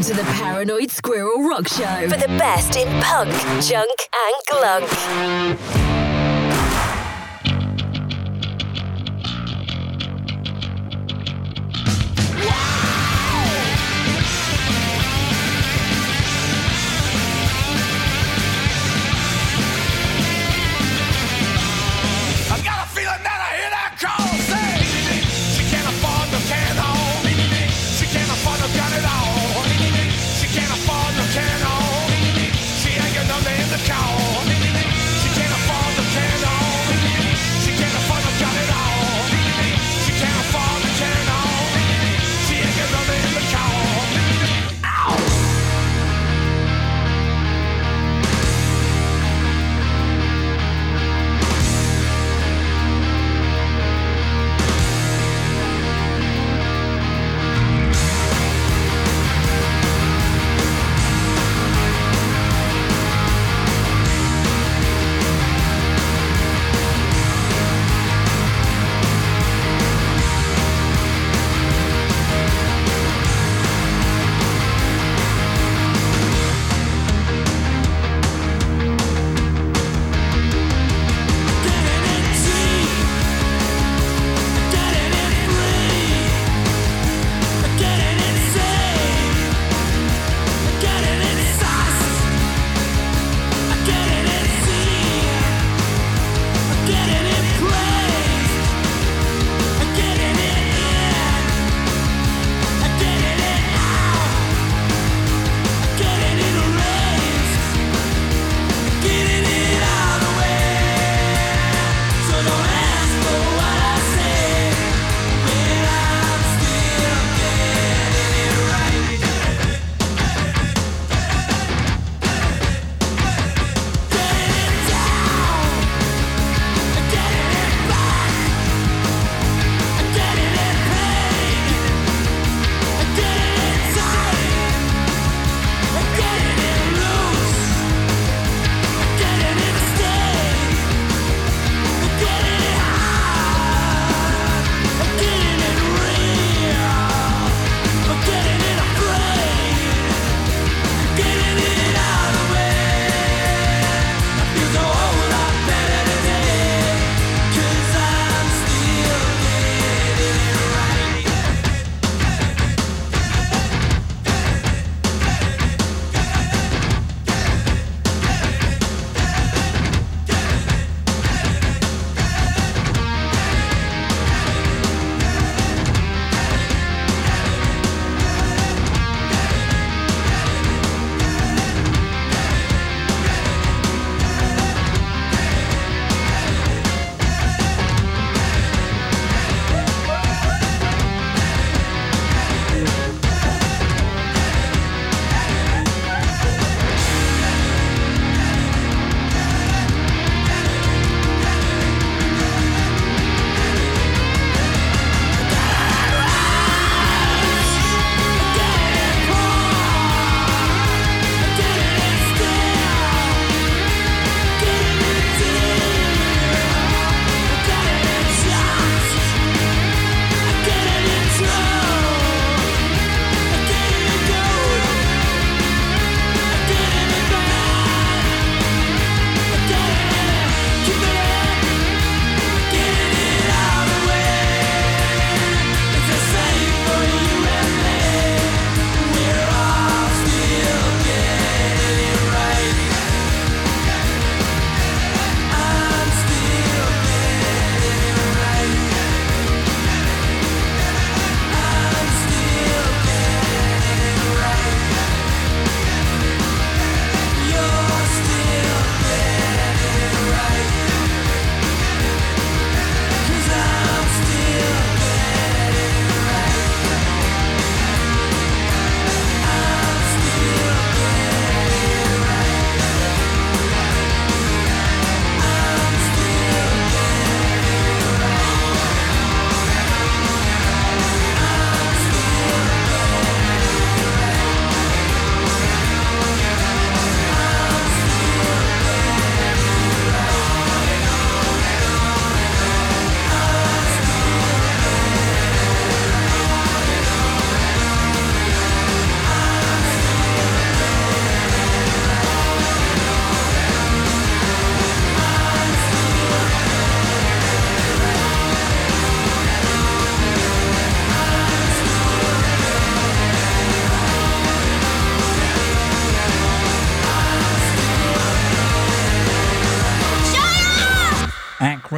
Welcome to the Paranoid Squirrel Rock Show for the best in punk, junk, and glunk.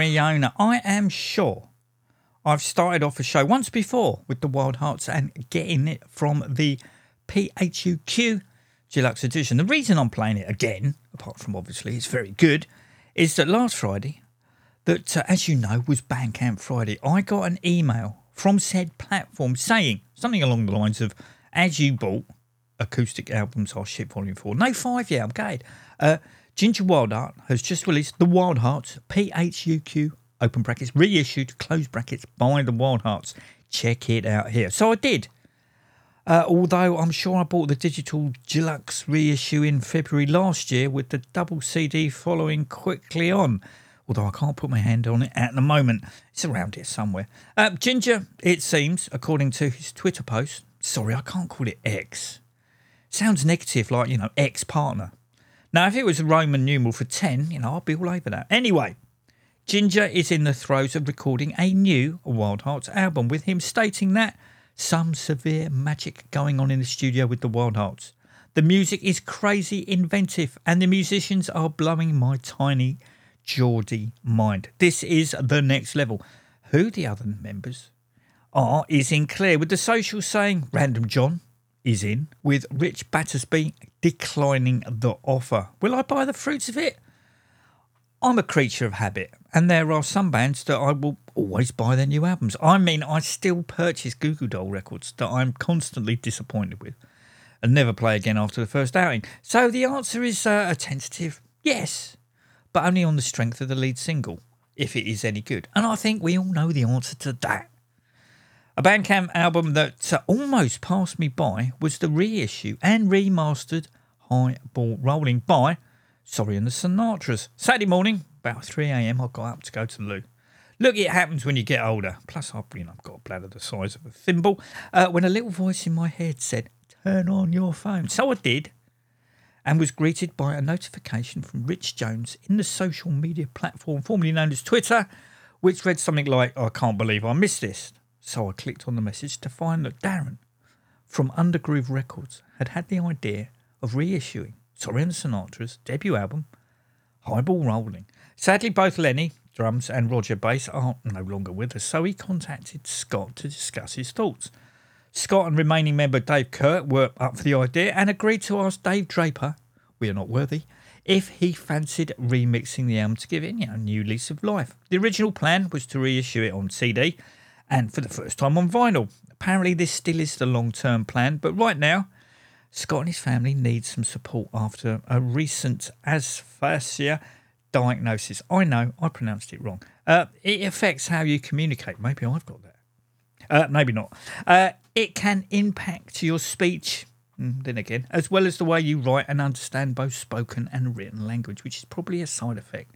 Mariona. I am sure I've started off a show once before with the Wildhearts and getting it from the PHUQ Deluxe Edition. The reason I'm playing it again, apart from obviously it's very good, is that last Friday, that uh, as you know was Bandcamp Friday, I got an email from said platform saying something along the lines of, as you bought acoustic albums are ship volume 4. No, 5, yeah, I'm gutted. Uh, Ginger Wildheart has just released The Wildhearts, PHUQ, open brackets, reissued, close brackets, by The Wildhearts. Check it out here. So I did. Uh, although I'm sure I bought the digital deluxe reissue in February last year with the double CD following quickly on. Although I can't put my hand on it at the moment. It's around here somewhere. Uh, Ginger, it seems, according to his Twitter post, sorry, I can't call it X. Sounds negative, like, you know, ex partner. Now, if it was a Roman numeral for 10, you know, I'd be all over that. Anyway, Ginger is in the throes of recording a new Wildhearts album, with him stating that some severe magic going on in the studio with the Wildhearts. The music is crazy inventive, and the musicians are blowing my tiny Geordie mind. This is the next level. Who the other members are is in clear, with the social saying Random Jon is in, with Ritch Battersby declining the offer. Will I buy the fruits of it? I'm a creature of habit, and there are some bands that I will always buy their new albums. I mean, I still purchase Goo Goo Doll records that I'm constantly disappointed with and never play again after the first outing. So the answer is uh, a tentative yes, but only on the strength of the lead single, if it is any good. And I think we all know the answer to that. A Bandcamp album that uh, almost passed me by was the reissue and remastered High Ball Rolling by Sorry and the Sinatras. Saturday morning, about 3am, I got up to go to the loo. Look, it happens when you get older. Plus, I've, you know, I've got a bladder the size of a thimble. Uh, when a little voice in my head said, Turn on your phone. So I did, and was greeted by a notification from Rich Jones in the social media platform formerly known as Twitter, which read something like, I can't believe I missed this. So I clicked on the message to find that Darren from Undergroove Records had had the idea of reissuing Sorry and Sinatras debut album, Highball Rolling. Sadly, both Lenny, drums, and Roger Bass are no longer with us, so he contacted Scott to discuss his thoughts. Scott and remaining member Dave Kurt were up for the idea and agreed to ask Dave Draper, we are not worthy, if he fancied remixing the album to give it you know, a new lease of life. The original plan was to reissue it on CD and for the first time on vinyl. Apparently, this still is the long term plan, but right now, Scott and his family need some support after a recent asphasia diagnosis. I know I pronounced it wrong. Uh, it affects how you communicate. Maybe I've got that. Uh, maybe not. Uh, it can impact your speech, mm, then again, as well as the way you write and understand both spoken and written language, which is probably a side effect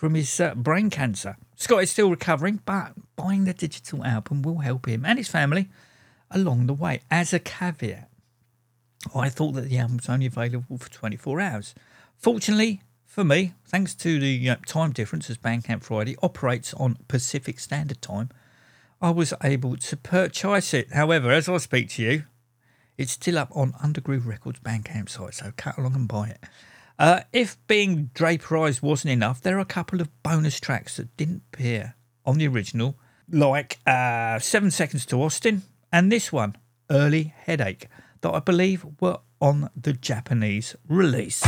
from his uh, brain cancer. Scott is still recovering, but buying the digital album will help him and his family along the way. As a caveat, I thought that the album was only available for 24 hours. Fortunately for me, thanks to the uh, time difference as Bandcamp Friday operates on Pacific Standard Time, I was able to purchase it. However, as I speak to you, it's still up on Undergroove Records Bandcamp site, so cut along and buy it. Uh, if being draperized wasn't enough, there are a couple of bonus tracks that didn't appear on the original, like uh, Seven Seconds to Austin and this one, Early Heartache that I believe were on the Japanese release.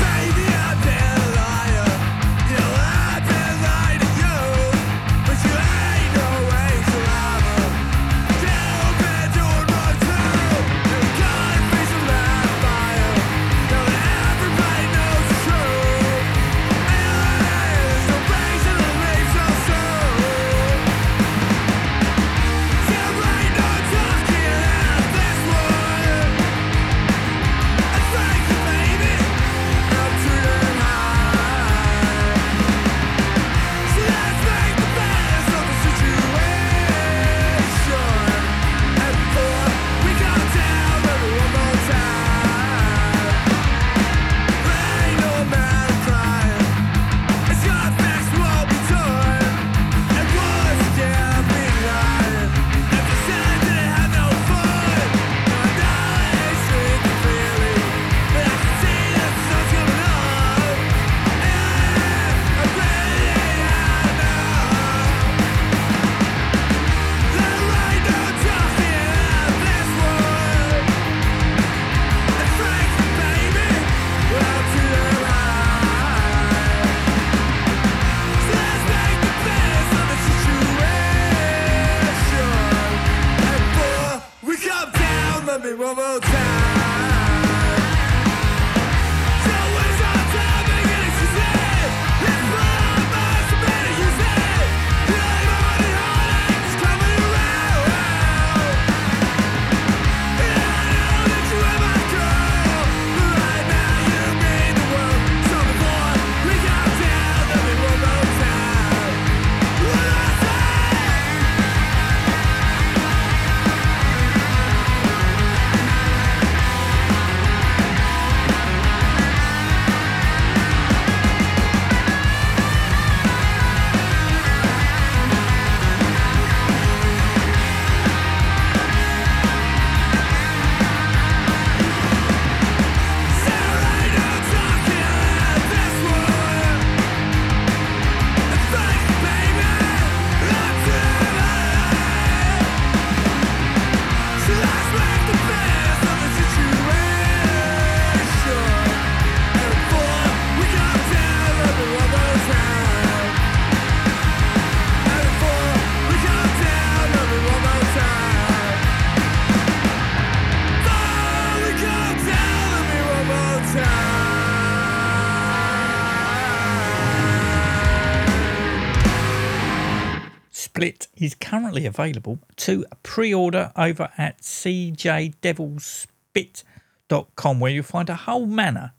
Currently available to pre order over at cjdevilspit.com, where you'll find a whole manner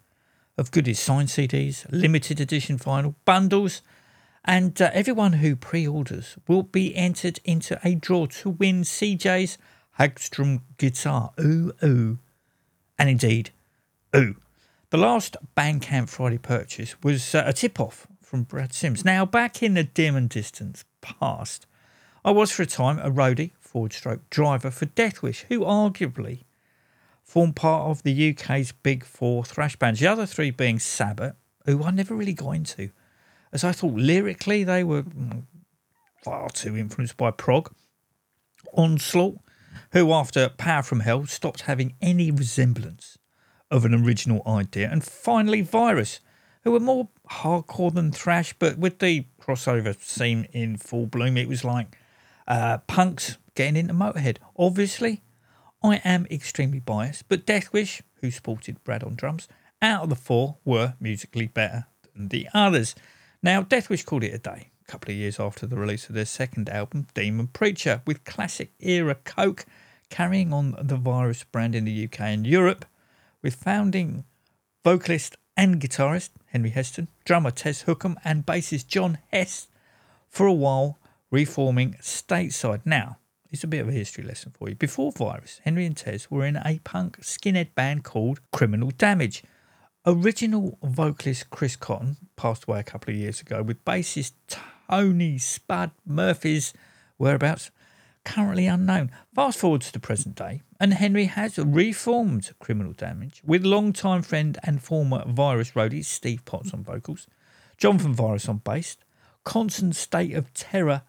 of goodies signed CDs, limited edition vinyl, bundles, and uh, everyone who pre orders will be entered into a draw to win CJ's Hagstrom guitar. Ooh, ooh. And indeed, ooh. The last Bandcamp Friday purchase was uh, a tip off from Brad Sims. Now, back in the dim and distant past, I was for a time a roadie, forward stroke driver for Deathwish, who arguably formed part of the UK's big four thrash bands, the other three being Sabbat, who I never really got into, as I thought lyrically they were mm, far too influenced by prog. Onslaught, who after Power from Hell stopped having any resemblance of an original idea, and finally Virus, who were more hardcore than thrash, but with the crossover scene in full bloom, it was like uh, punks getting into Motorhead. Obviously, I am extremely biased, but Deathwish, who sported Brad on drums, out of the four were musically better than the others. Now, Deathwish called it a day a couple of years after the release of their second album, Demon Preacher, with classic era Coke carrying on the Virus brand in the UK and Europe, with founding vocalist and guitarist Henry Heston, drummer Tess Hookham, and bassist John Hess for a while reforming stateside. Now, it's a bit of a history lesson for you. Before Virus, Henry and Tess were in a punk skinhead band called Criminal Damage. Original vocalist Chris Cotton passed away a couple of years ago, with bassist Tony Spud Murphy's whereabouts currently unknown. Fast forward to the present day, and Henry has reformed Criminal Damage with longtime friend and former Virus roadie Steve Potts on vocals, Jonathan Virus on bass, Constant State of Terror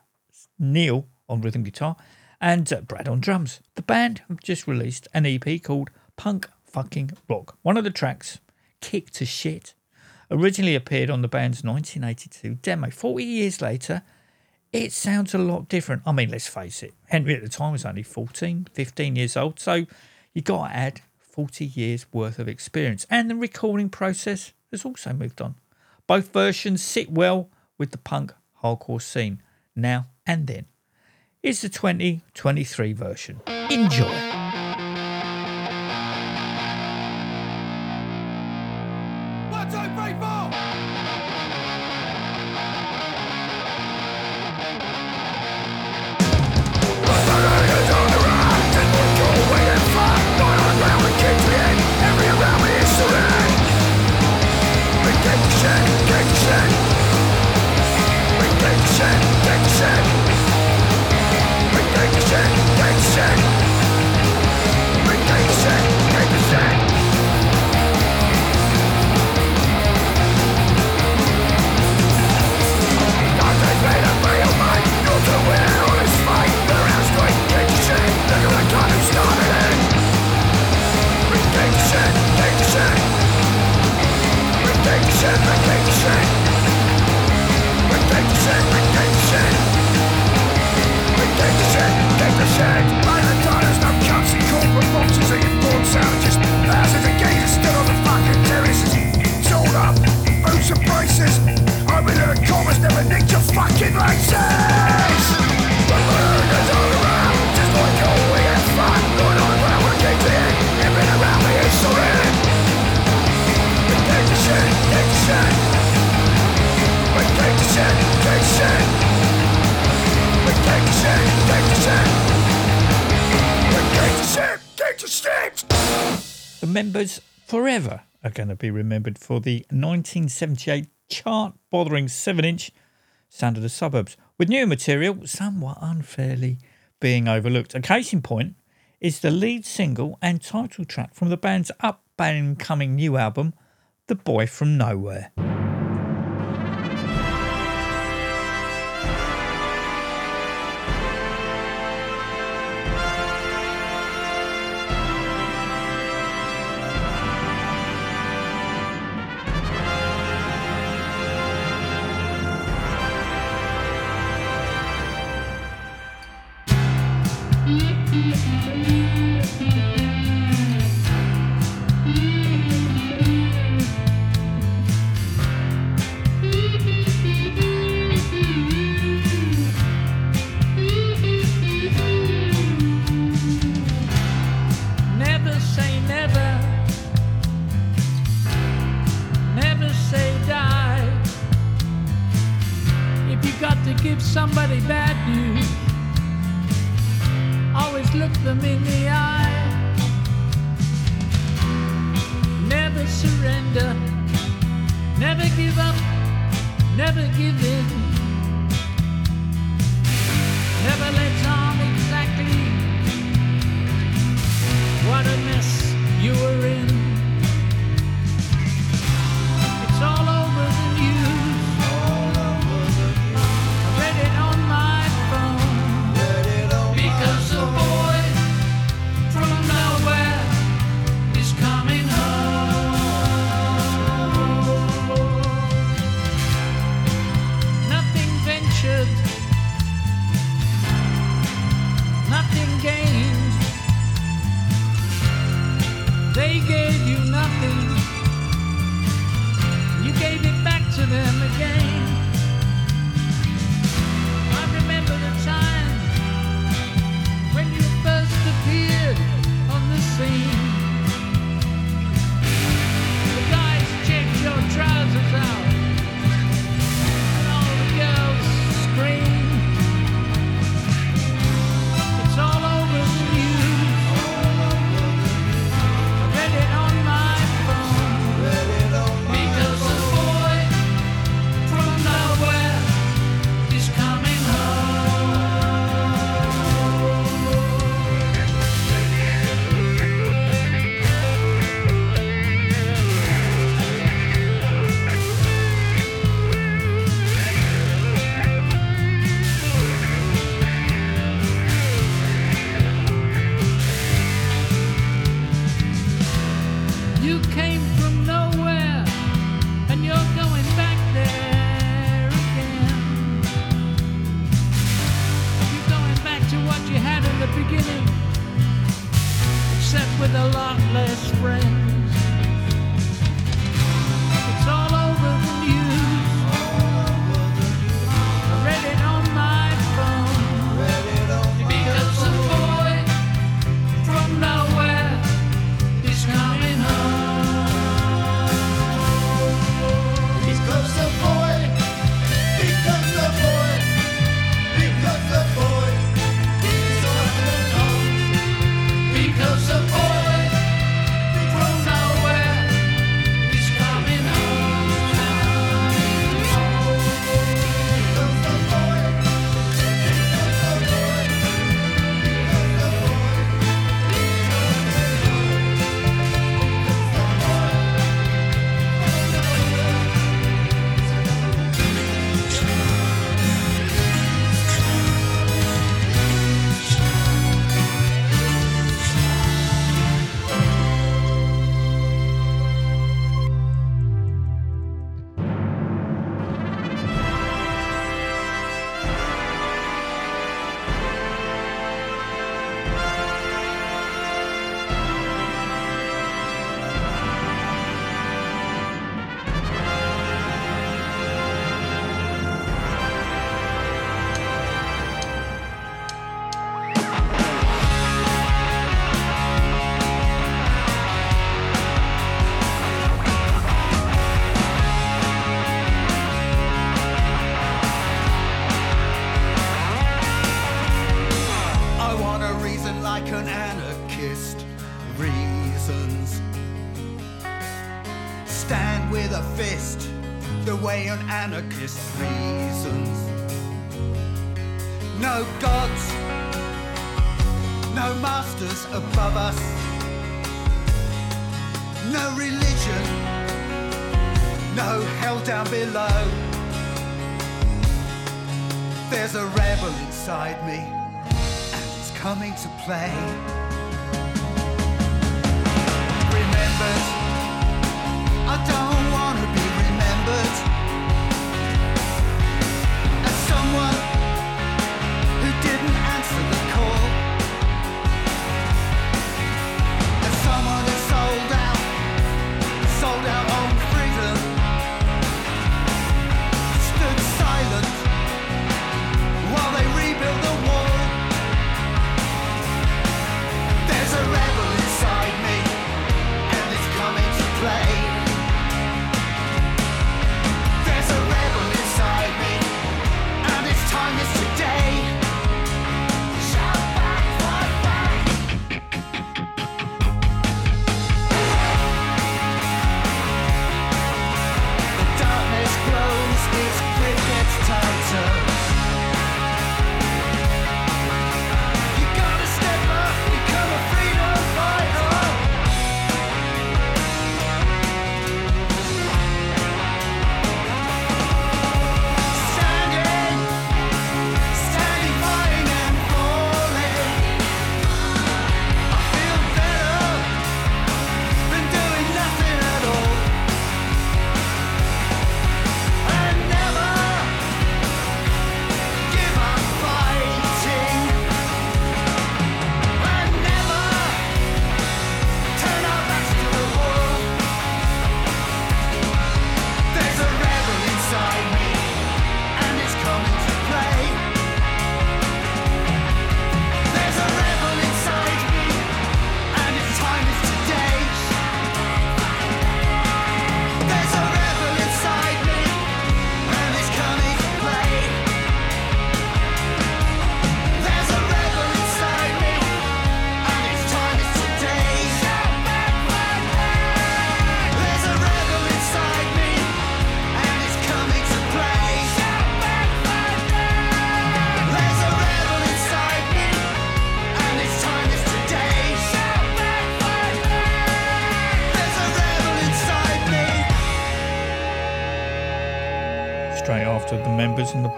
Neil on rhythm guitar, and uh, Brad on drums. The band have just released an EP called Punk Fucking Rock. One of the tracks, Kick to Shit, originally appeared on the band's 1982 demo. 40 years later, it sounds a lot different. I mean, let's face it, Henry at the time was only 14, 15 years old, so you got to add 40 years worth of experience. And the recording process has also moved on. Both versions sit well with the punk hardcore scene now and then. It's the 2023 version. Enjoy. going to be remembered for the 1978 chart bothering 7 inch Sound of the Suburbs, with new material somewhat unfairly being overlooked. A case in point is the lead single and title track from the band's up and coming new album, The Boy from Nowhere. Above us, no religion, no hell down below. There's a rebel inside me, and it's coming to play.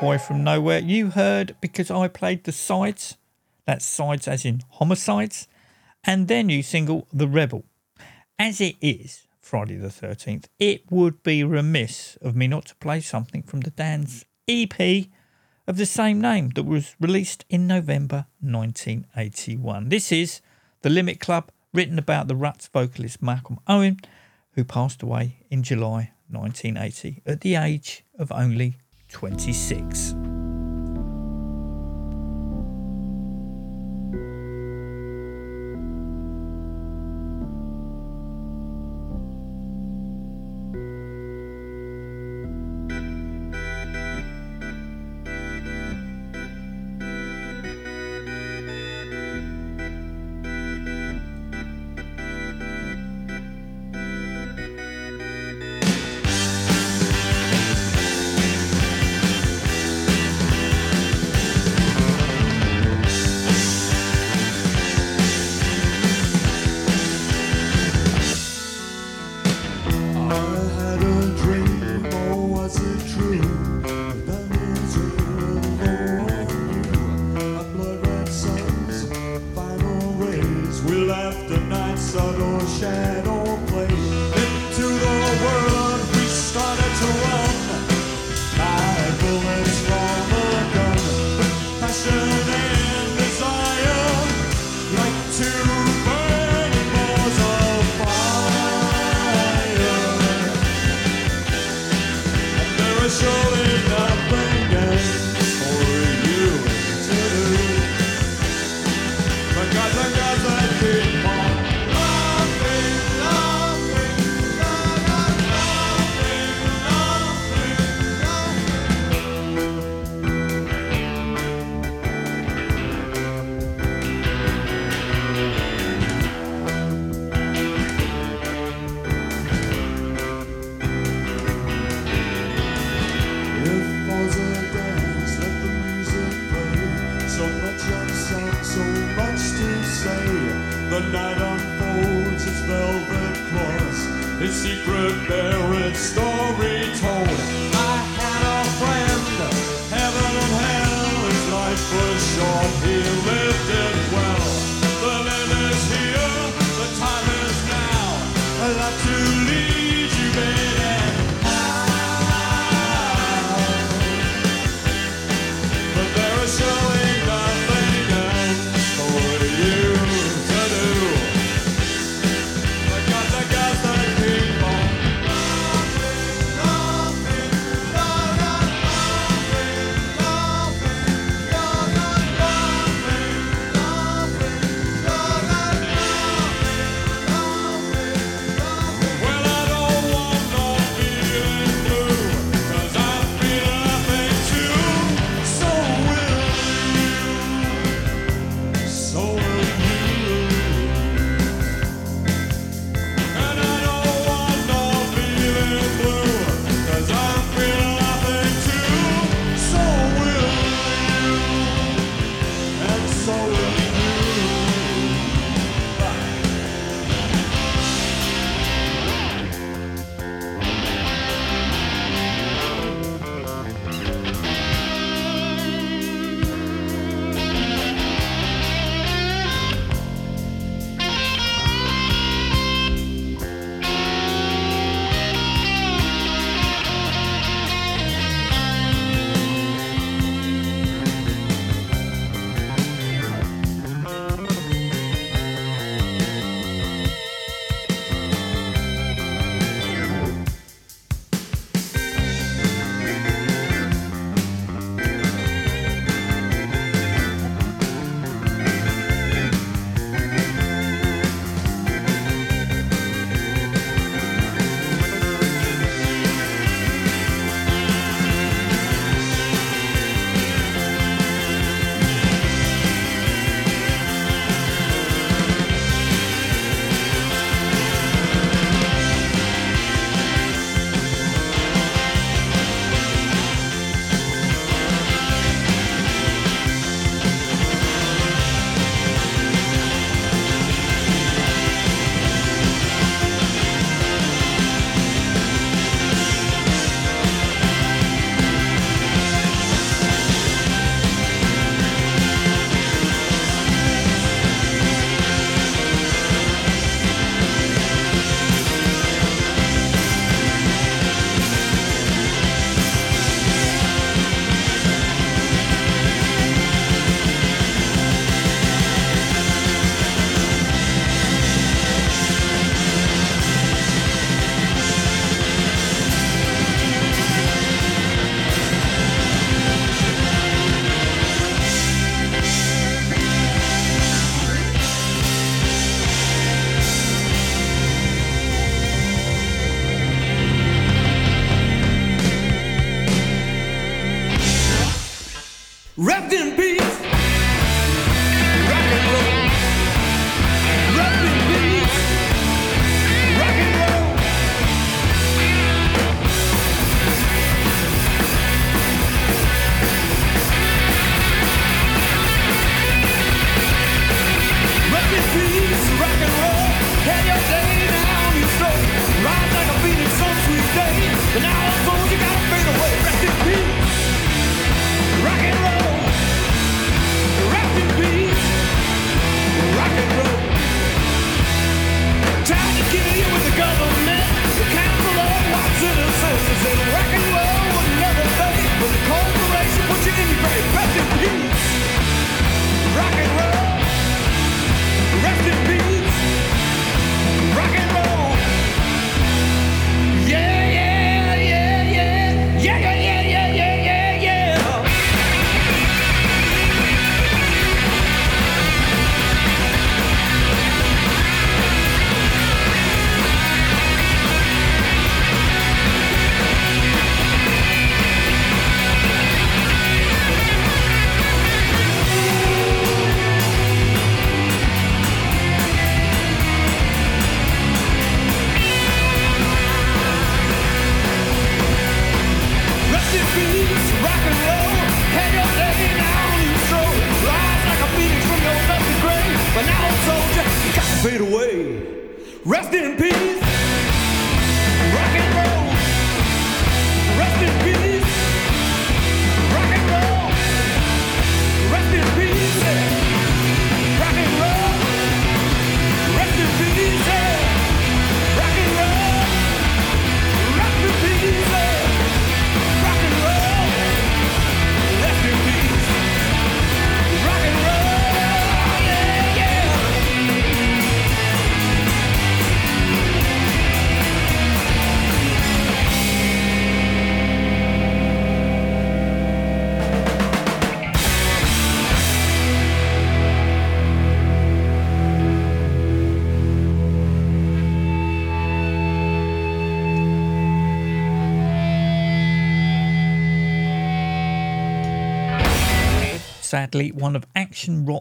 Boy from nowhere, you heard because I played the Cides. That's Cides as in homicides. And their new single, The Rebel. As it is Friday the 13th, it would be remiss of me not to play something from the Damned's EP of the same name that was released in November 1981. This is The Limit Club, written about the Ruts vocalist Malcolm Owen, who passed away in July 1980 at the age of only 26.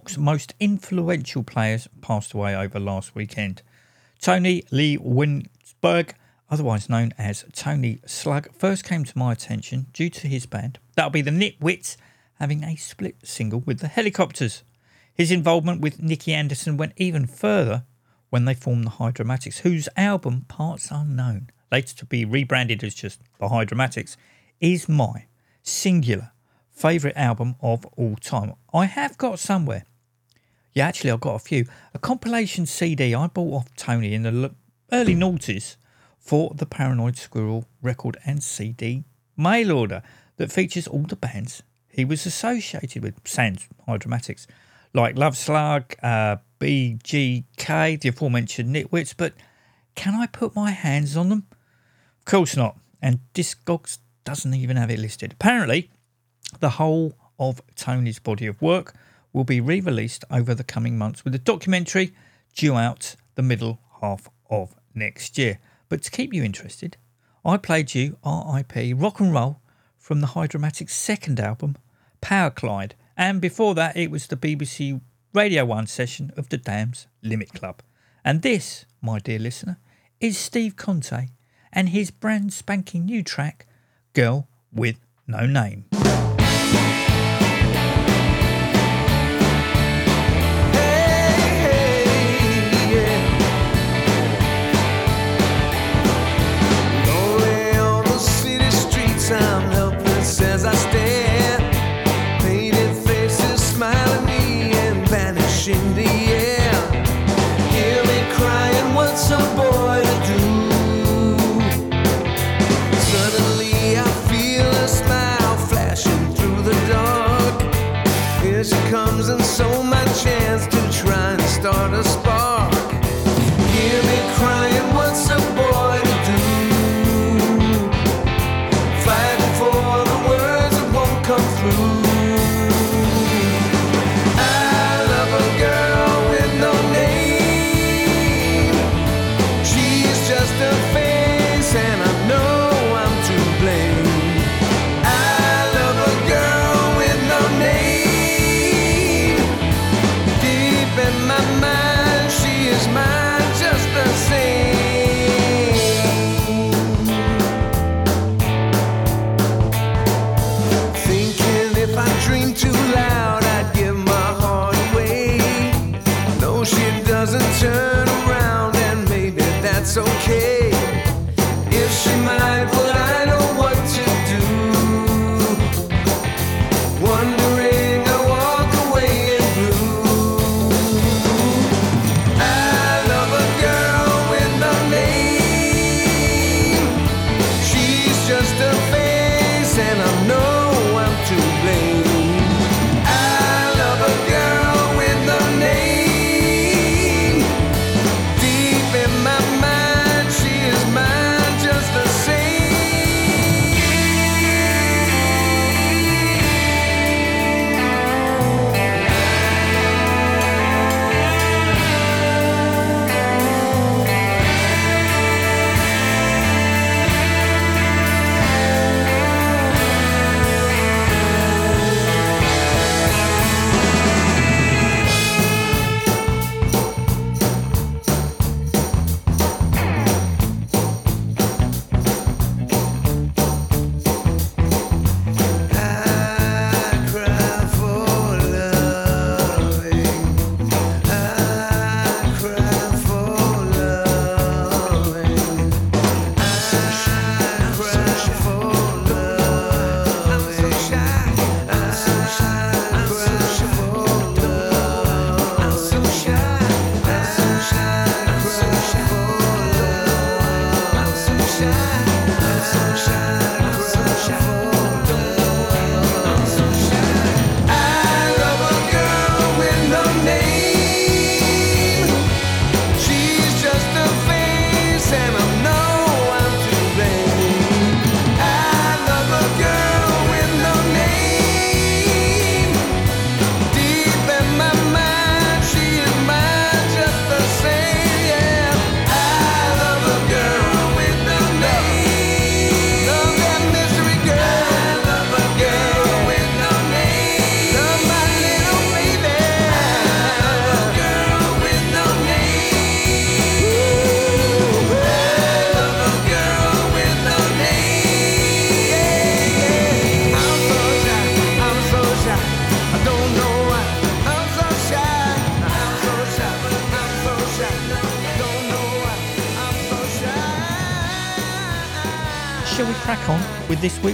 Rock's most influential players passed away over last weekend. Tony Lee Winsberg, otherwise known as Tony Slug, first came to my attention due to his band. That'll be the Nitwits having a split single with the Hellacopters. His involvement with Nicke Andersson went even further when they formed the Hydromatics, whose album Parts Unknown, later to be rebranded as just the Hydromatics, is my singular favourite album of all time. I have got somewhere. Yeah, actually, I've got a few. A compilation CD I bought off Tony in the early noughties for the Paranoid Squirrel record and CD mail order that features all the bands he was associated with, sans Hydromatics, like Love Slug, uh, BGK, the aforementioned Nitwits, but can I put my hands on them? Of course not. And Discogs doesn't even have it listed. Apparently, the whole of Tony's body of work will be re released over the coming months with a documentary due out the middle half of next year. But to keep you interested, I played you RIP Rock and Roll from the Hydromatics' second album, Powerglide, and before that it was the BBC Radio 1 session of the Damned's Limit Club. And this, my dear listener, is Steve Conte and his brand spanking new track, Girl with No Name.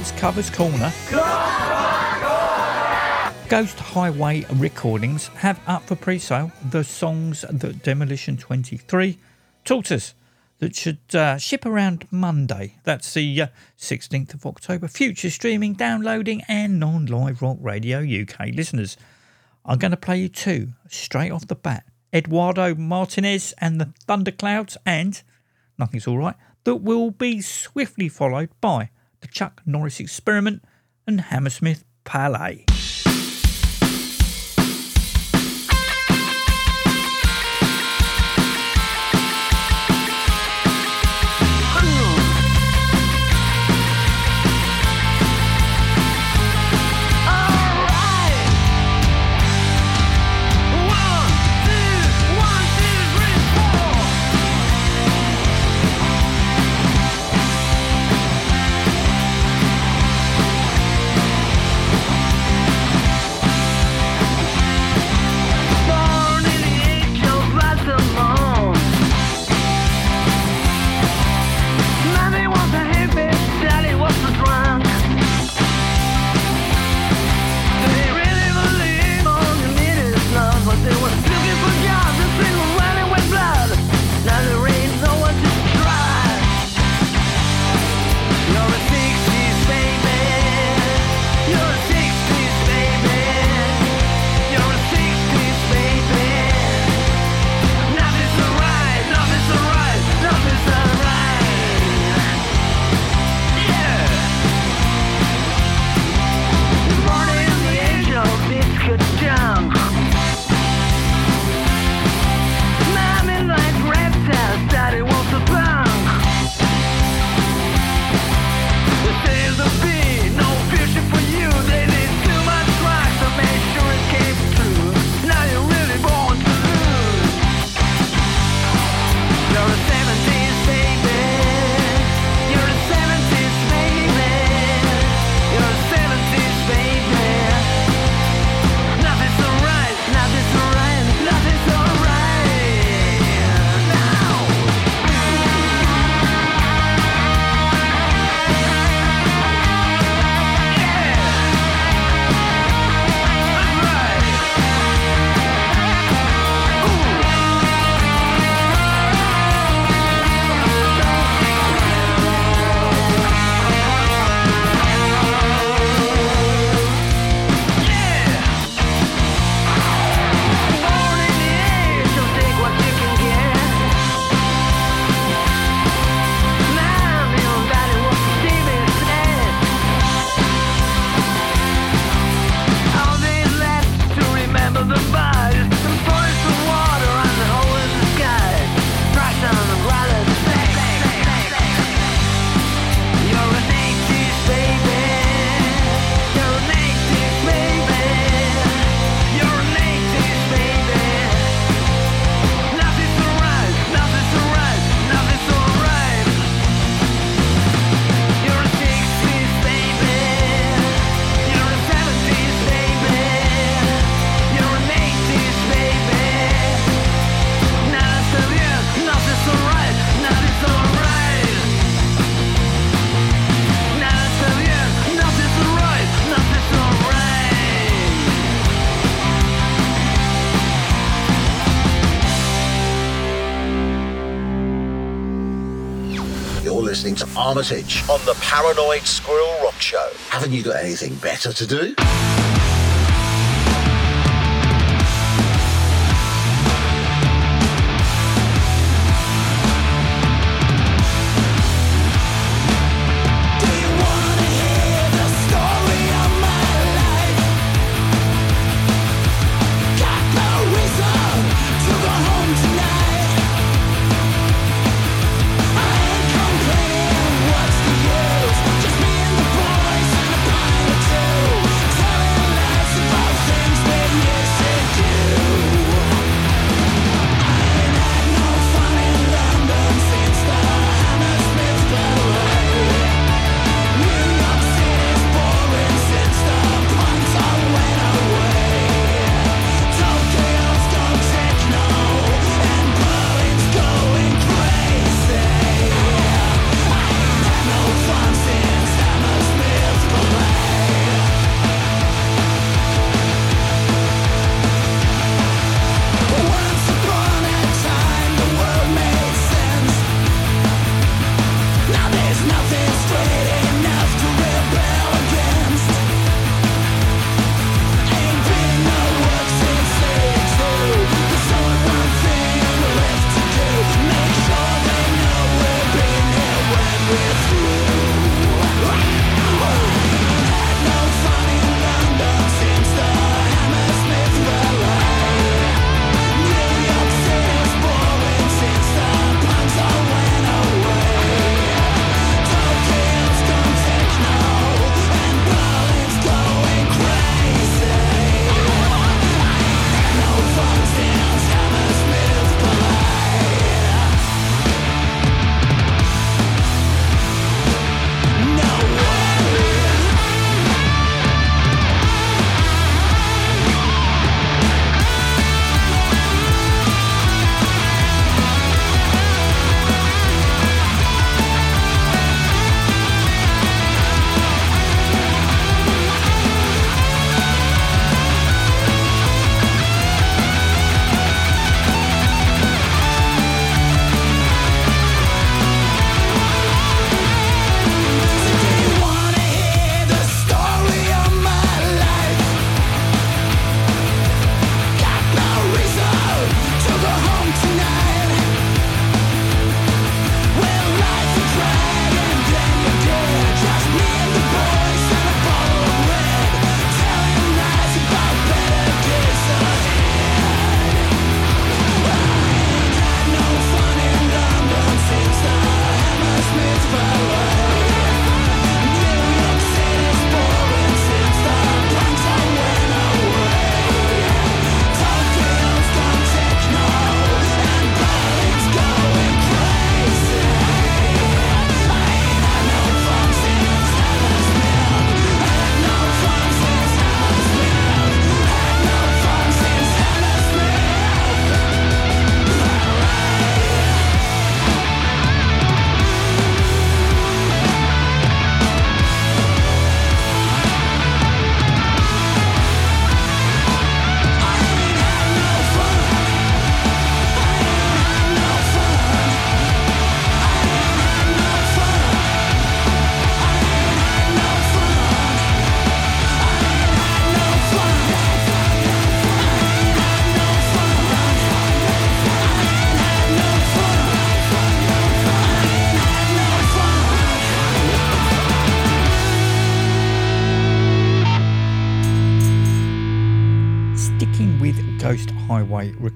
Covers Corner? Ghost Highway Recordings have up for pre sale the songs that Demolition 23 taught us that should uh, ship around Monday. That's the uh, 16th of October. Future streaming, downloading, and non live rock radio UK listeners. I'm going to play you two straight off the bat Eduardo Martinez and the Thunderclouds, and Nothing's Alright, that will be swiftly followed by the Chuck Norris Experiment and Hammersmith Palais. Armitage on the Paranoid Squirrel Rock Show. Haven't you got anything better to do?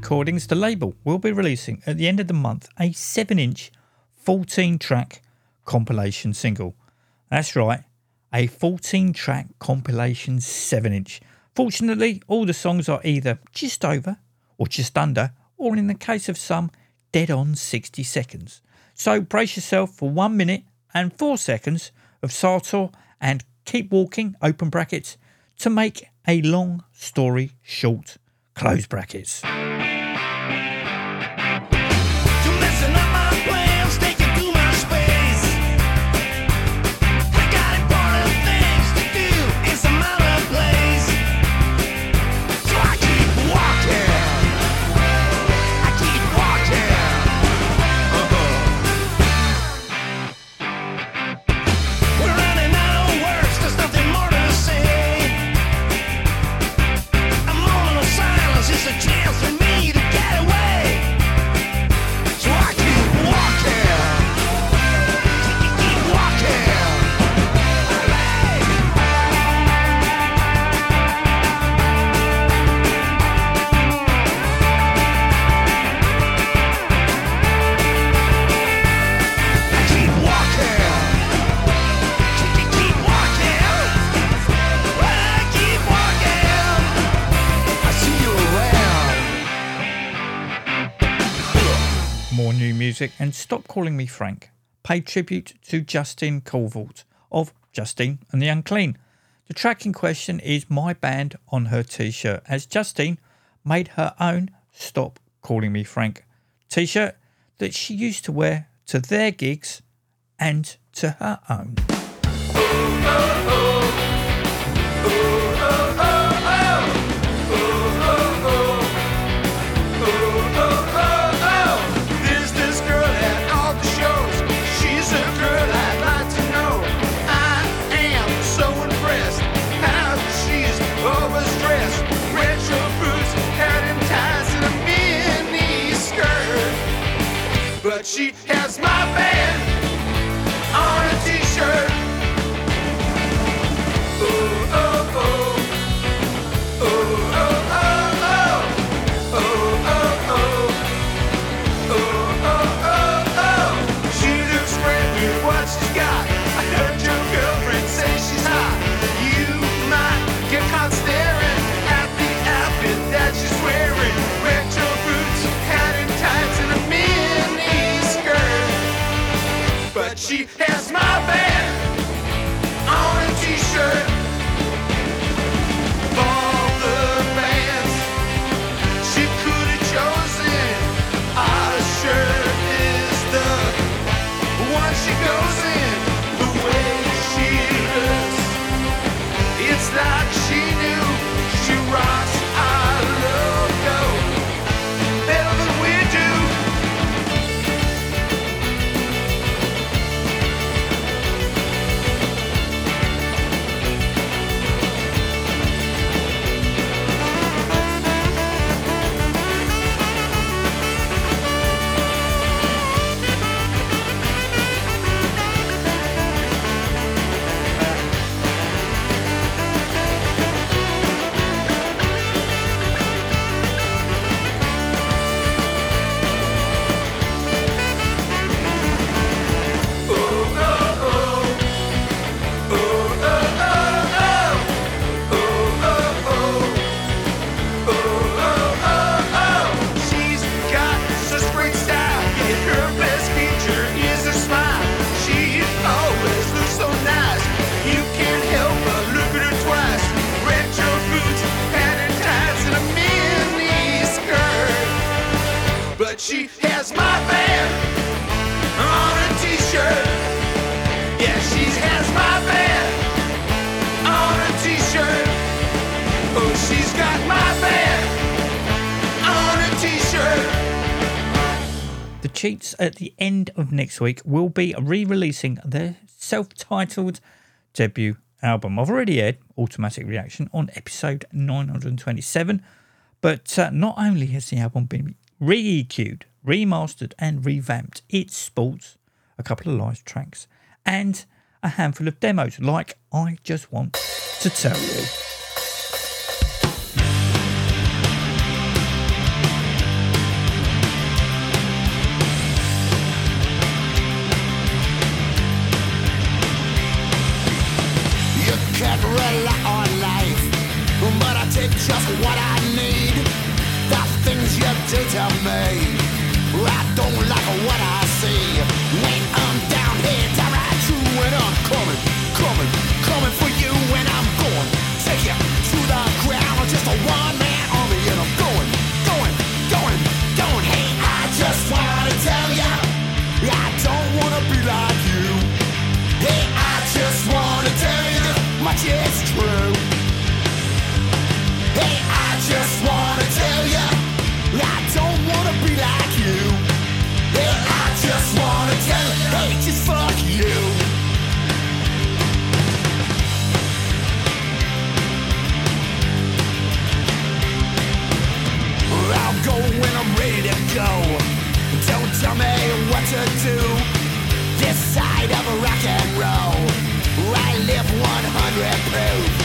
Recordings. The label will be releasing at the end of the month a 7 inch, 14 track compilation single. That's right, a 14 track compilation 7 inch. Fortunately, all the songs are either just over or just under, or in the case of some, dead on 60 seconds. So brace yourself for 1 minute and 4 seconds of Sator and Keep Walking, open brackets, to make a long story short, close brackets. Music and Stop Calling Me Frank. Pay tribute to Justine Covault of Justine and the Unclean. The track in question is My Band on her t shirt, as Justine made her own Stop Calling Me Frank t shirt that she used to wear to their gigs and to her own. But she has my band she has my band But she has my band on a t-shirt. Yeah, she has my band on a t-shirt. Oh, she's got my band on a t-shirt. The Cheats at the end of next week will be re releasing their self titled debut album. I've already aired Automatic Reaction on episode 927, but uh, not only has the album been re EQ'd, remastered, and revamped, it sports a couple of live tracks and a handful of demos, like I Just Want to Tell You. go. Don't tell me what to do. This side of rock and roll, I live 100 proof.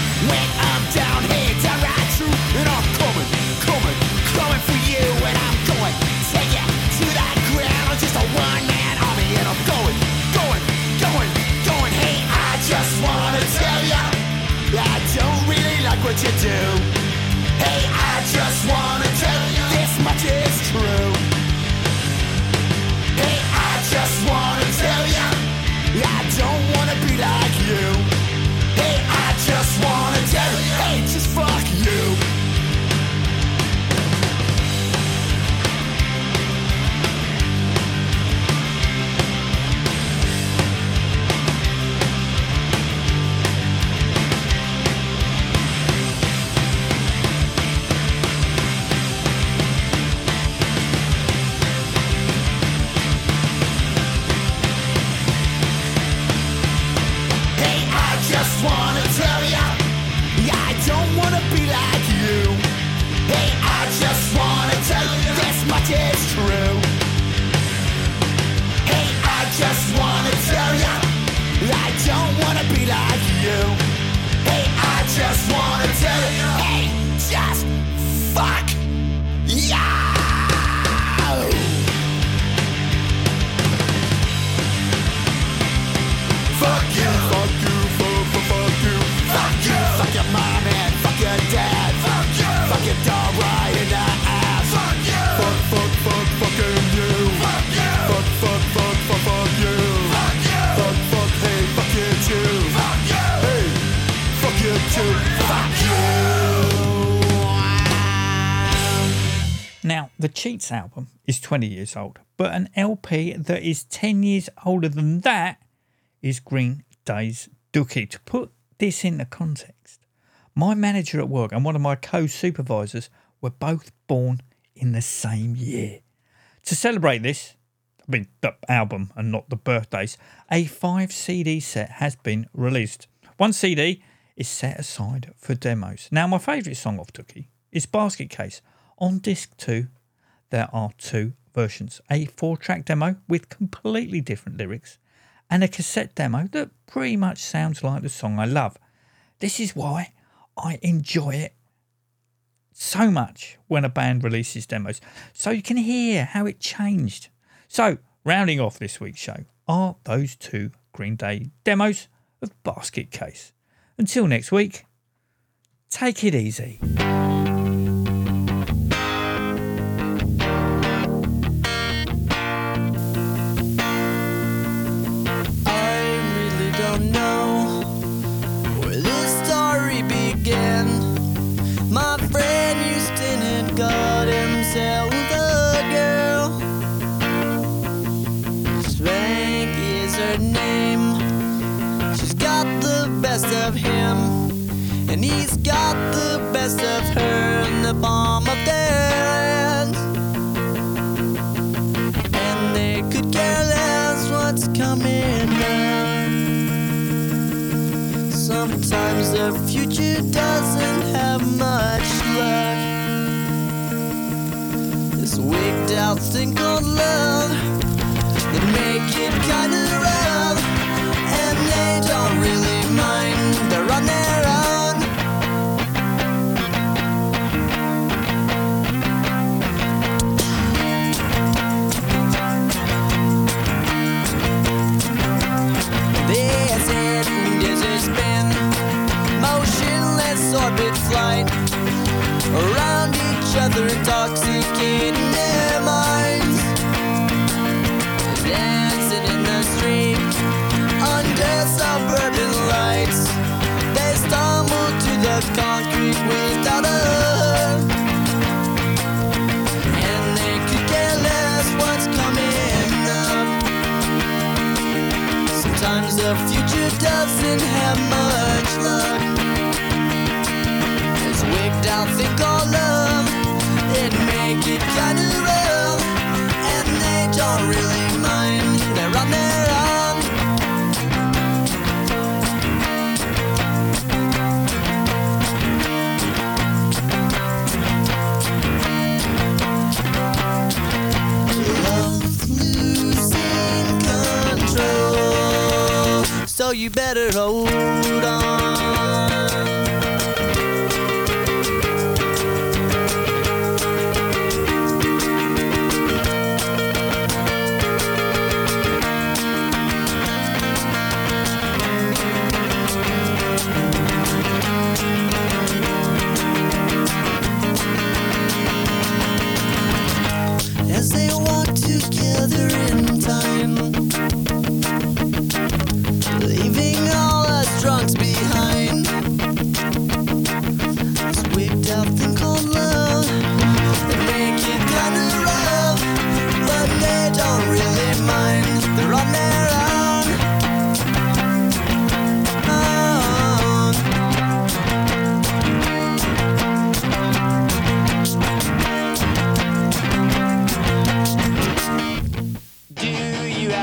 album is 20 years old, but an LP that is 10 years older than that is Green Day's Dookie. To put this in the context, my manager at work and one of my co supervisors were both born in the same year. To celebrate this, I mean, the album and not the birthdays, a five CD set has been released. One CD is set aside for demos. Now, my favourite song of Dookie is Basket Case on disc two there are two versions a four track demo with completely different lyrics, and a cassette demo that pretty much sounds like the song I love. This is why I enjoy it so much when a band releases demos, so you can hear how it changed. So, rounding off this week's show are those two Green Day demos of Basket Case. Until next week, take it easy. Around each other, intoxicating their minds. Dancing in the street under suburban lights. They stumble to the concrete without a hug. And they could care less what's coming up. Sometimes the future doesn't have much luck. Thing called love, it make it kind of rough. And they don't really mind, they're on their own. Love losing control, so you better hold on.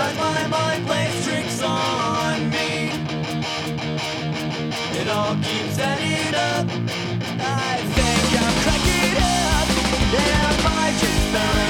Sometimes my mind plays tricks on me. It all keeps adding up. I think I'm cracking up. Am I just paranoid?